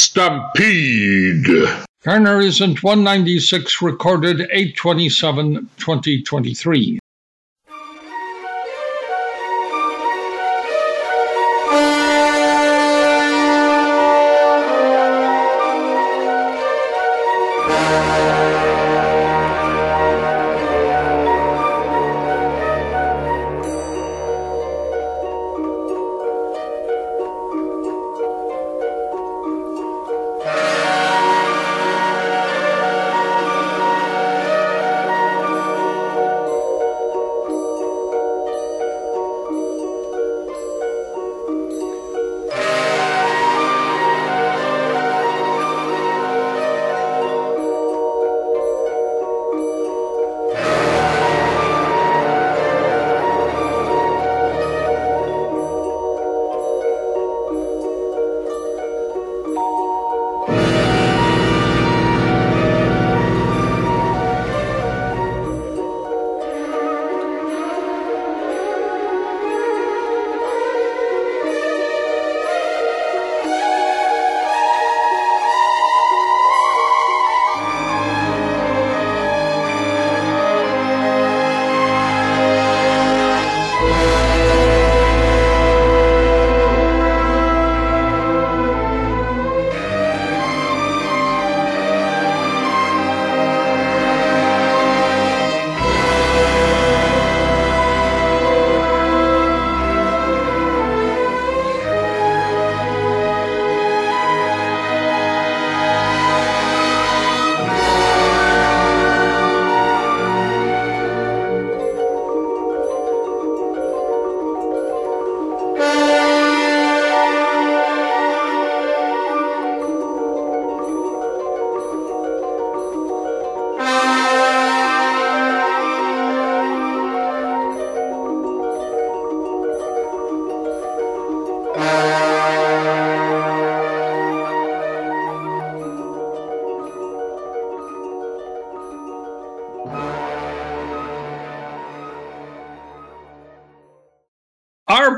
Stampede. Garnerism 196 recorded 827 2023.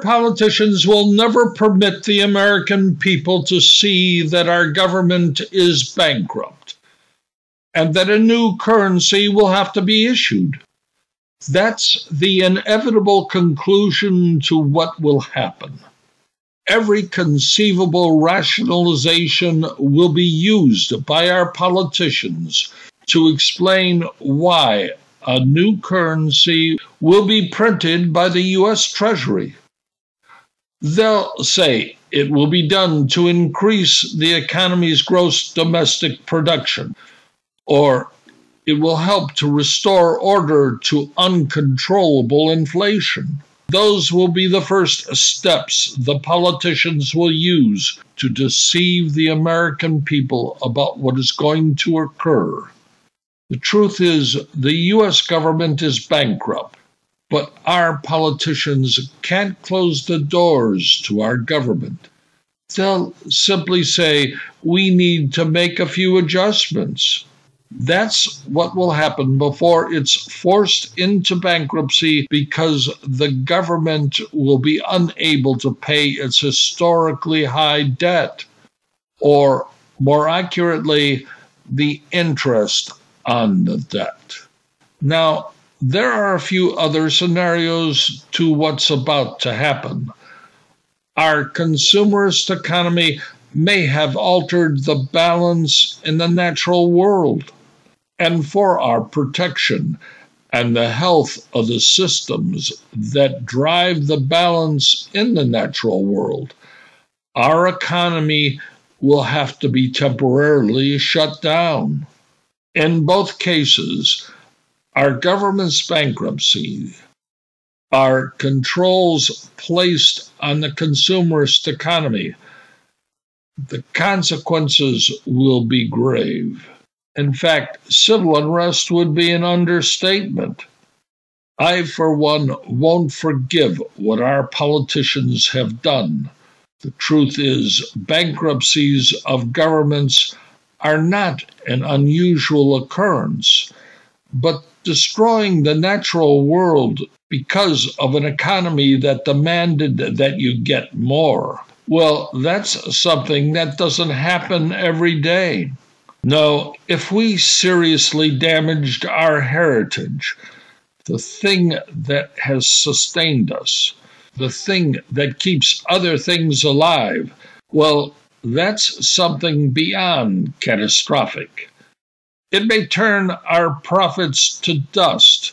Politicians will never permit the American people to see that our government is bankrupt and that a new currency will have to be issued. That's the inevitable conclusion to what will happen. Every conceivable rationalization will be used by our politicians to explain why a new currency will be printed by the U.S. Treasury. They'll say it will be done to increase the economy's gross domestic production, or it will help to restore order to uncontrollable inflation. Those will be the first steps the politicians will use to deceive the American people about what is going to occur. The truth is, the U.S. government is bankrupt. But our politicians can't close the doors to our government. They'll simply say, we need to make a few adjustments. That's what will happen before it's forced into bankruptcy because the government will be unable to pay its historically high debt, or more accurately, the interest on the debt. Now, there are a few other scenarios to what's about to happen. Our consumerist economy may have altered the balance in the natural world. And for our protection and the health of the systems that drive the balance in the natural world, our economy will have to be temporarily shut down. In both cases, our government's bankruptcy, our controls placed on the consumerist economy, the consequences will be grave. In fact, civil unrest would be an understatement. I, for one, won't forgive what our politicians have done. The truth is, bankruptcies of governments are not an unusual occurrence, but destroying the natural world because of an economy that demanded that you get more Well, that's something that doesn't happen every day. No, if we seriously damaged our heritage, the thing that has sustained us, the thing that keeps other things alive, well, that's something beyond catastrophic. It may turn our profits to dust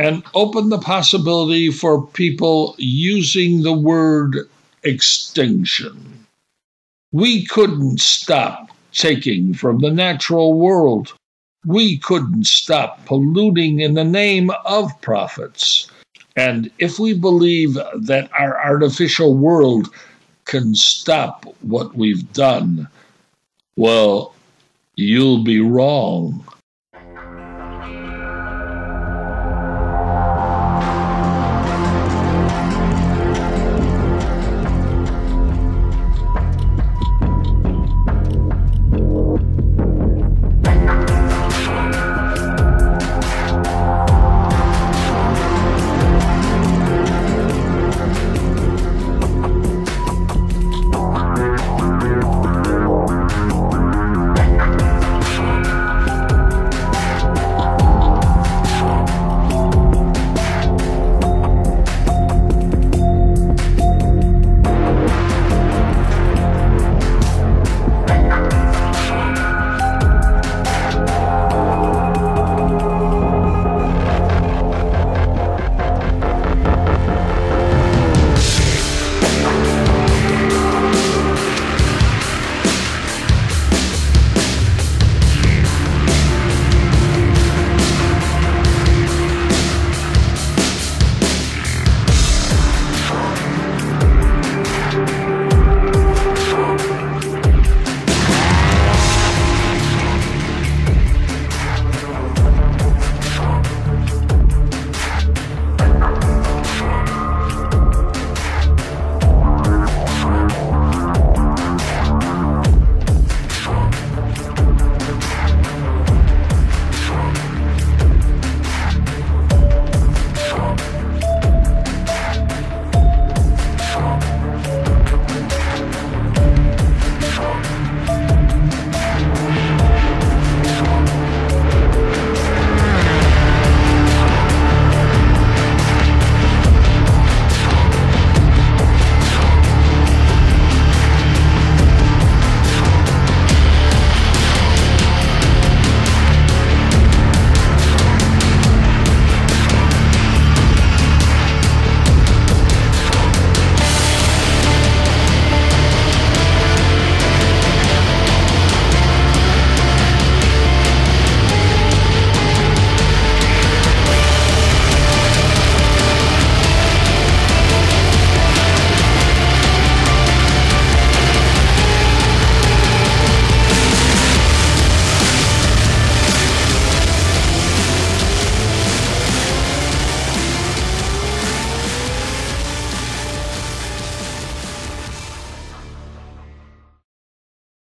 and open the possibility for people using the word extinction. We couldn't stop taking from the natural world. We couldn't stop polluting in the name of profits. And if we believe that our artificial world can stop what we've done, well, you'll be wrong.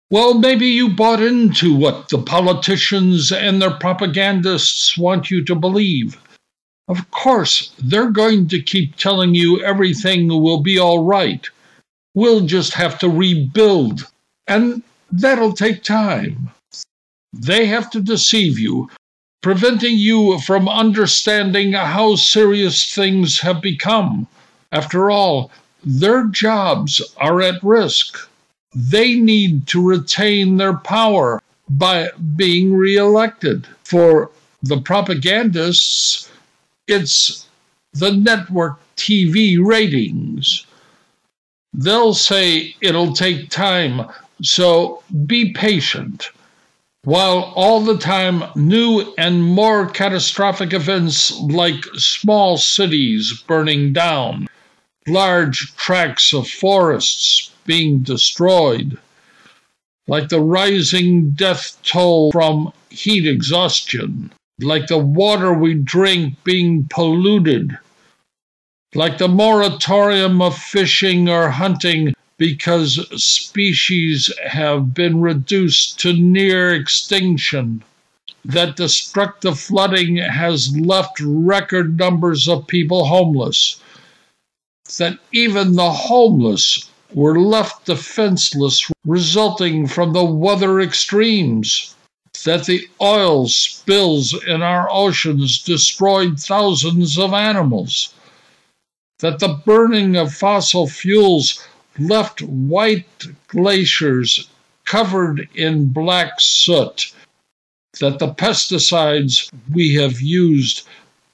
Well, maybe you bought into what the politicians and their propagandists want you to believe. Of course, they're going to keep telling you everything will be all right. We'll just have to rebuild, and that'll take time. They have to deceive you, preventing you from understanding how serious things have become. After all, their jobs are at risk they need to retain their power by being reelected. For the propagandists, it's the network TV ratings. They'll say it'll take time, so be patient. While all the time new and more catastrophic events like small cities burning down, large tracts of forests being destroyed, like the rising death toll from heat exhaustion, like the water we drink being polluted, like the moratorium of fishing or hunting because species have been reduced to near extinction. That destructive flooding has left record numbers of people homeless. That even the homeless were left defenseless, resulting from the weather extremes. That the oil spills in our oceans destroyed thousands of animals. That the burning of fossil fuels left white glaciers covered in black soot. That the pesticides we have used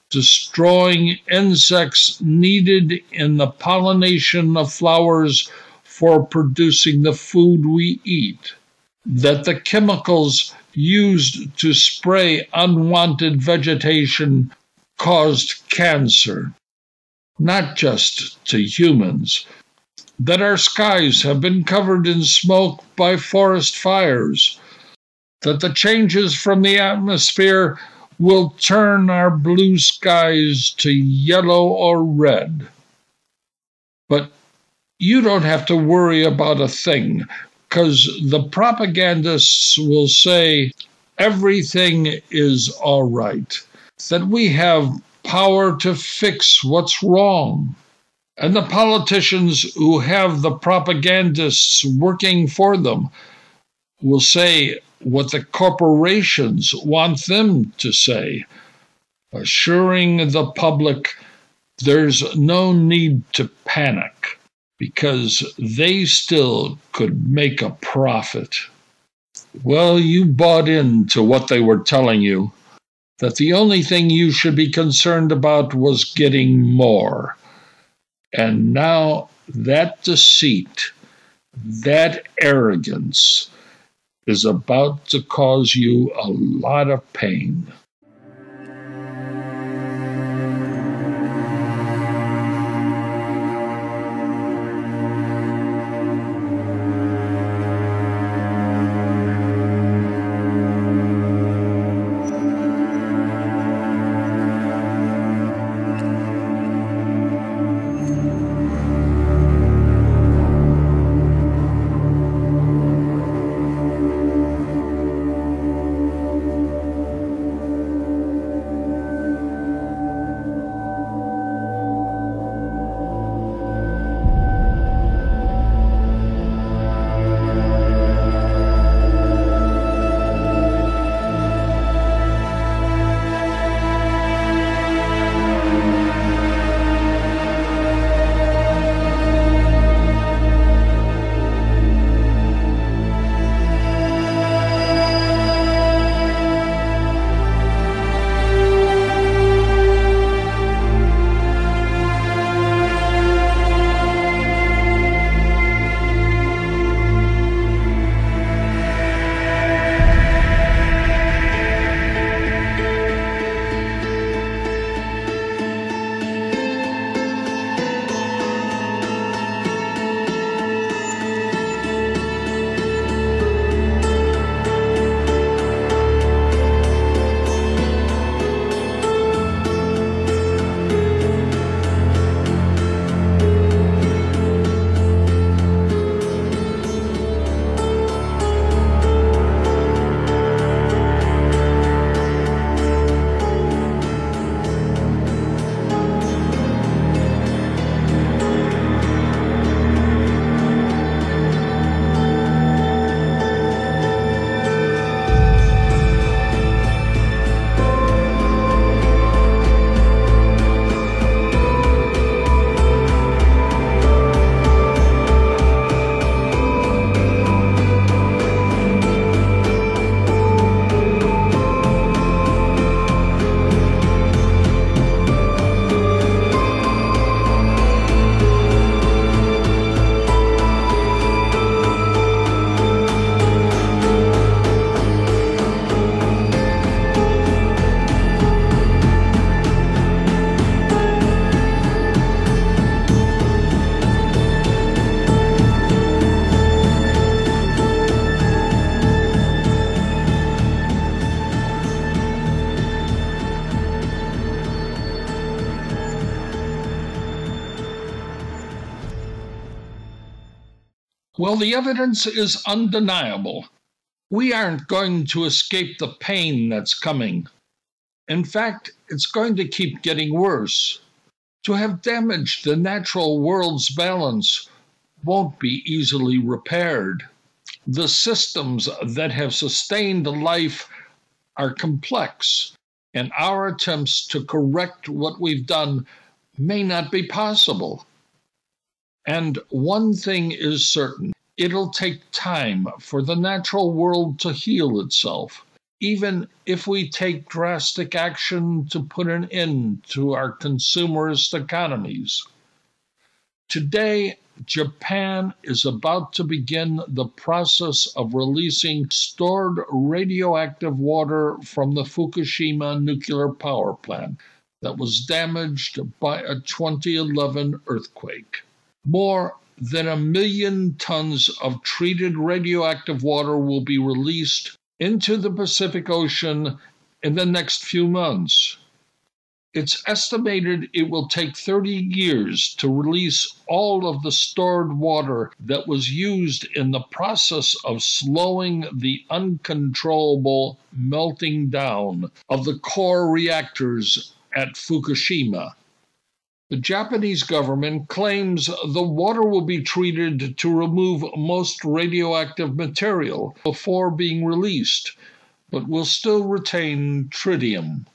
destroying insects needed in the pollination of flowers for producing the food we eat, that the chemicals used to spray unwanted vegetation caused cancer, not just to humans, that our skies have been covered in smoke by forest fires, that the changes from the atmosphere will turn our blue skies to yellow or red. But you don't have to worry about a thing, because the propagandists will say everything is all right, that we have power to fix what's wrong. And the politicians who have the propagandists working for them will say what the corporations want them to say, assuring the public there's no need to panic because they still could make a profit. Well, you bought into what they were telling you that the only thing you should be concerned about was getting more. And now that deceit, that arrogance, is about to cause you a lot of pain. Well, the evidence is undeniable. We aren't going to escape the pain that's coming. In fact, it's going to keep getting worse. To have damaged the natural world's balance, won't be easily repaired. The systems that have sustained life are complex, and our attempts to correct what we've done may not be possible. And one thing is certain it'll take time for the natural world to heal itself, even if we take drastic action to put an end to our consumerist economies. Today, Japan is about to begin the process of releasing stored radioactive water from the Fukushima nuclear power plant that was damaged by a 2011 earthquake. More than a million tons of treated radioactive water will be released into the Pacific Ocean in the next few months. It's estimated it will take 30 years to release all of the stored water that was used in the process of slowing the uncontrollable melting down of the core reactors at Fukushima. The Japanese government claims the water will be treated to remove most radioactive material before being released, but will still retain tritium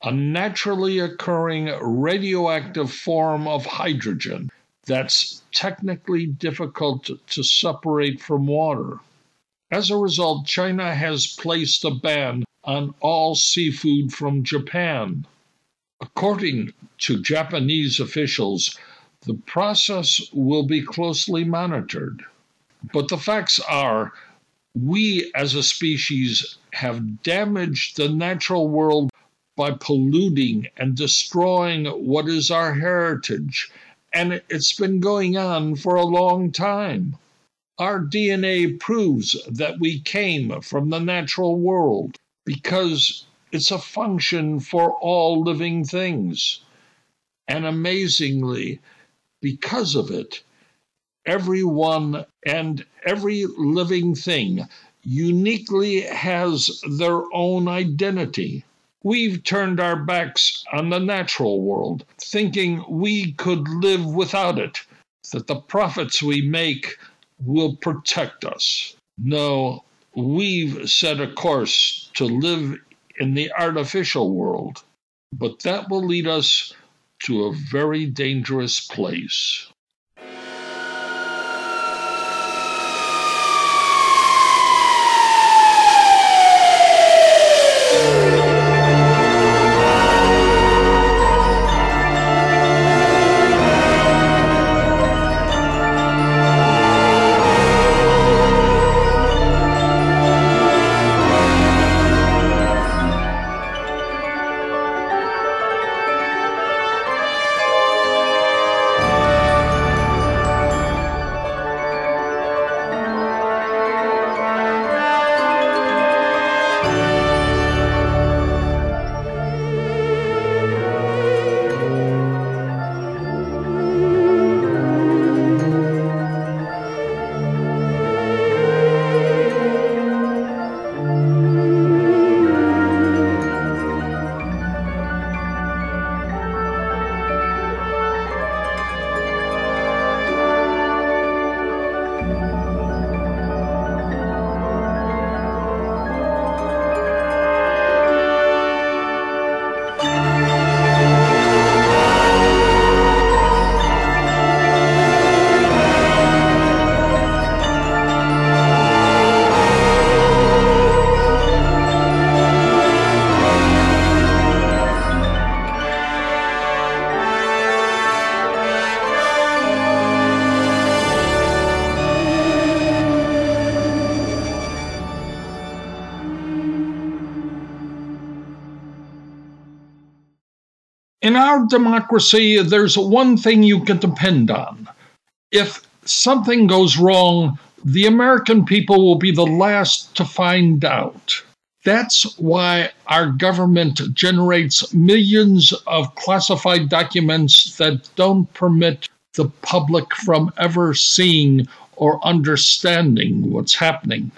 a naturally occurring radioactive form of hydrogen that's technically difficult to separate from water. As a result, China has placed a ban on all seafood from Japan. According to Japanese officials, the process will be closely monitored. But the facts are we as a species have damaged the natural world by polluting and destroying what is our heritage. And it's been going on for a long time. Our DNA proves that we came from the natural world because it's a function for all living things. And amazingly, because of it, everyone and every living thing uniquely has their own identity. We've turned our backs on the natural world, thinking we could live without it, that the profits we make will protect us. No, we've set a course to live in the artificial world, but that will lead us to a very dangerous place. Democracy, there's one thing you can depend on. If something goes wrong, the American people will be the last to find out. That's why our government generates millions of classified documents that don't permit the public from ever seeing or understanding what's happening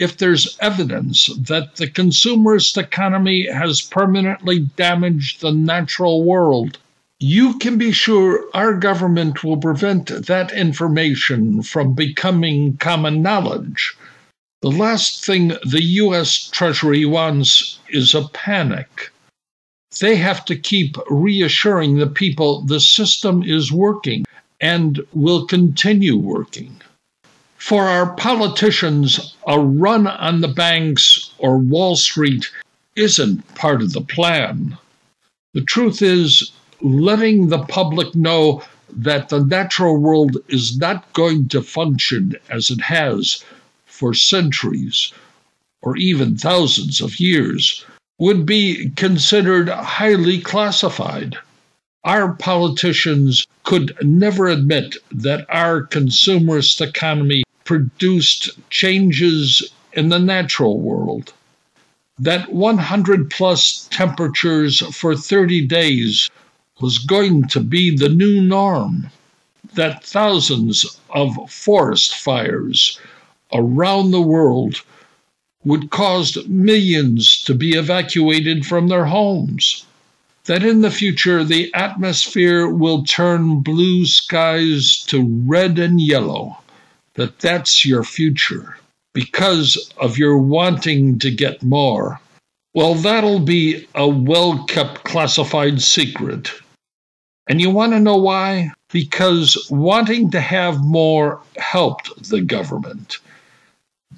if there's evidence that the consumerist economy has permanently damaged the natural world, You can be sure our government will prevent that information from becoming common knowledge. The last thing the U.S. Treasury wants is a panic. They have to keep reassuring the people the system is working and will continue working. For our politicians, a run on the banks or Wall Street isn't part of the plan. The truth is, letting the public know that the natural world is not going to function as it has for centuries or even thousands of years would be considered highly classified. Our politicians could never admit that our consumerist economy produced changes in the natural world. That 100 plus temperatures for 30 days was going to be the new norm. That thousands of forest fires around the world would cause millions to be evacuated from their homes. That in the future the atmosphere will turn blue skies to red and yellow that that's your future because of your wanting to get more, well, that'll be a well kept classified secret. And you want to know why? Because wanting to have more helped the government.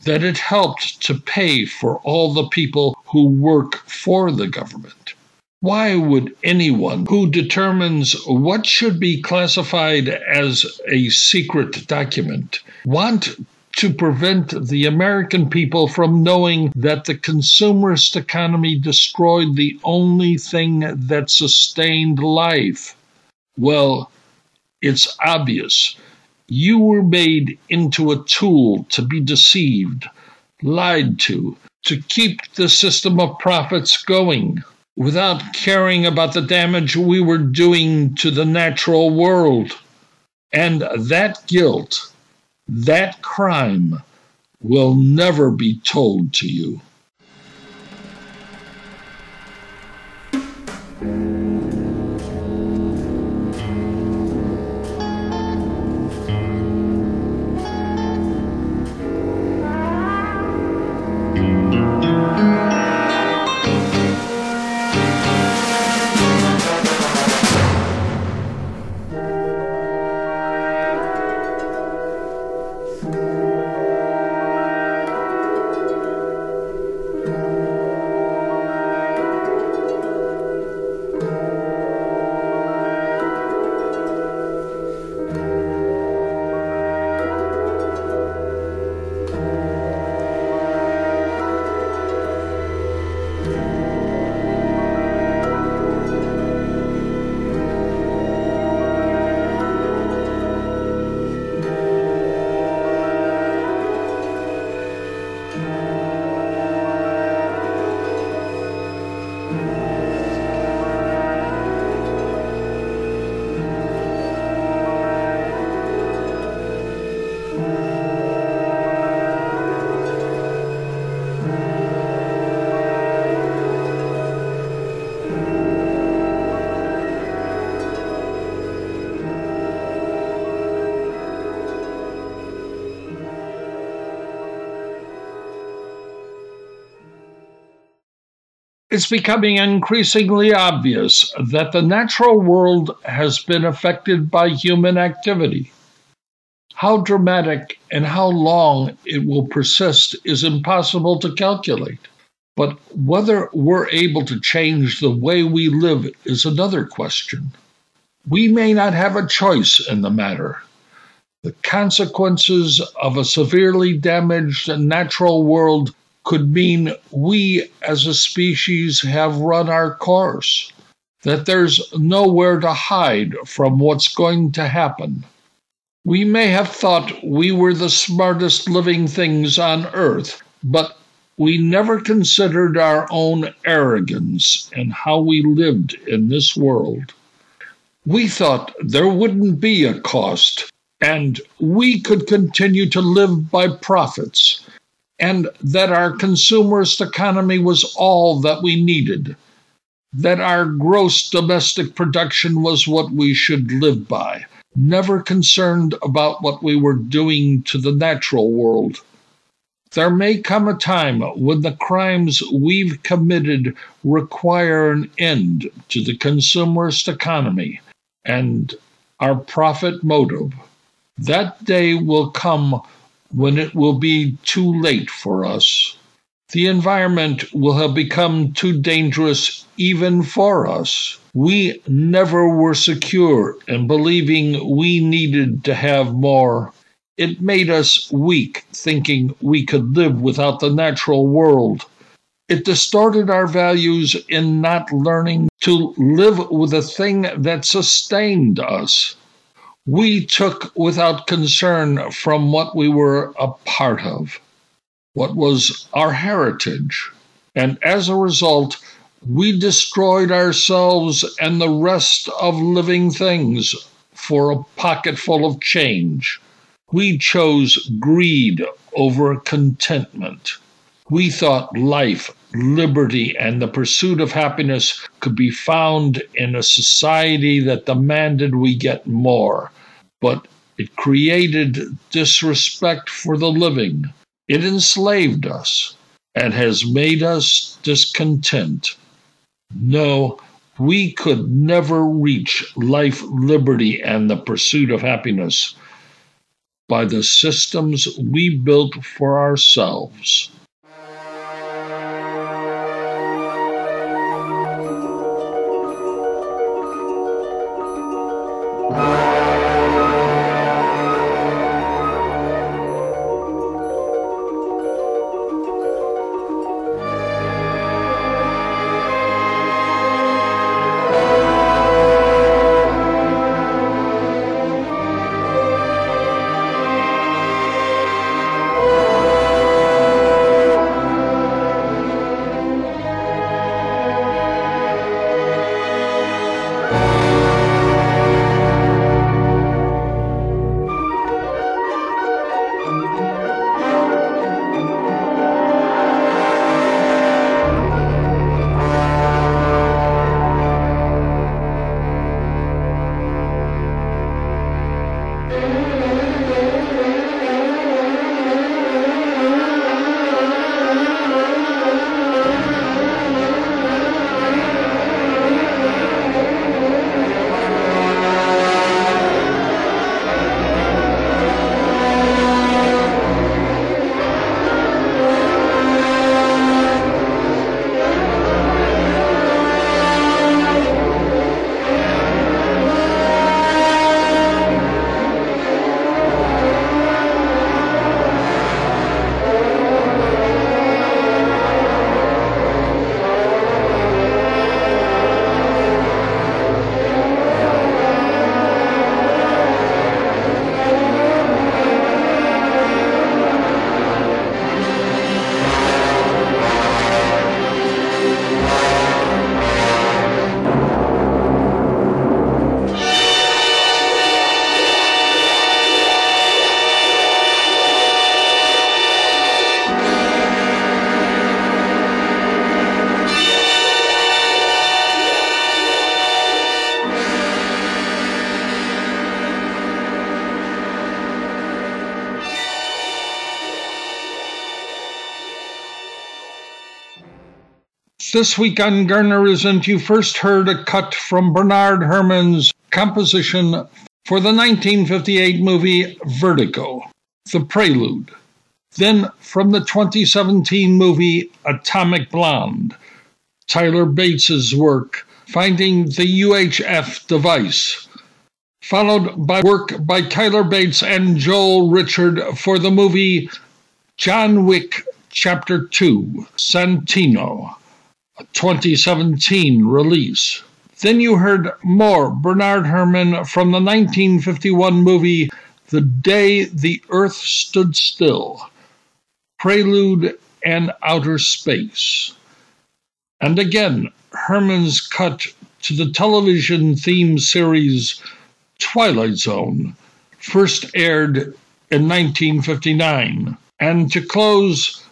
That it helped to pay for all the people who work for the government. Why would anyone who determines what should be classified as a secret document want to prevent the American people from knowing that the consumerist economy destroyed the only thing that sustained life? Well, it's obvious. You were made into a tool to be deceived, lied to, to keep the system of profits going without caring about the damage we were doing to the natural world. And that guilt, that crime, will never be told to you. It's becoming increasingly obvious that the natural world has been affected by human activity. How dramatic and how long it will persist is impossible to calculate. But whether we're able to change the way we live is another question. We may not have a choice in the matter. The consequences of a severely damaged natural world could mean we as a species have run our course, that there's nowhere to hide from what's going to happen. We may have thought we were the smartest living things on earth, but we never considered our own arrogance and how we lived in this world. We thought there wouldn't be a cost, and we could continue to live by profits and that our consumerist economy was all that we needed. that our gross domestic production was what we should live by, never concerned about what we were doing to the natural world. There may come a time when the crimes we've committed require an end to the consumerist economy and our profit motive. That day will come when it will be too late for us. The environment will have become too dangerous even for us. We never were secure in believing we needed to have more. It made us weak thinking we could live without the natural world. It distorted our values in not learning to live with the thing that sustained us. We took without concern from what we were a part of what was our heritage. And as a result, we destroyed ourselves and the rest of living things for a pocketful of change. We chose greed over contentment. We thought life, liberty, and the pursuit of happiness could be found in a society that demanded we get more, but it created disrespect for the living it enslaved us and has made us discontent. No, we could never reach life, liberty, and the pursuit of happiness by the systems we built for ourselves. Oh. This week on Garnerism, you first heard a cut from Bernard Herrmann's composition for the 1958 movie Vertigo, The Prelude. Then from the 2017 movie Atomic Blonde, Tyler Bates's work, Finding the UHF Device, followed by work by Tyler Bates and Joel Richard for the movie John Wick Chapter 2, Santino. 2017 release. Then you heard more Bernard Herrmann from the 1951 movie The Day the Earth Stood Still, Prelude and Outer Space. And again, Herrmann's cut to the television theme series Twilight Zone, first aired in 1959. And to close,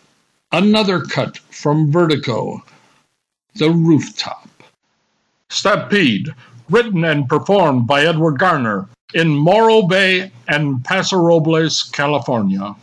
another cut from Vertigo, the Rooftop. Stampede, written and performed by Edward Garner in Morro Bay and Paso Robles, California.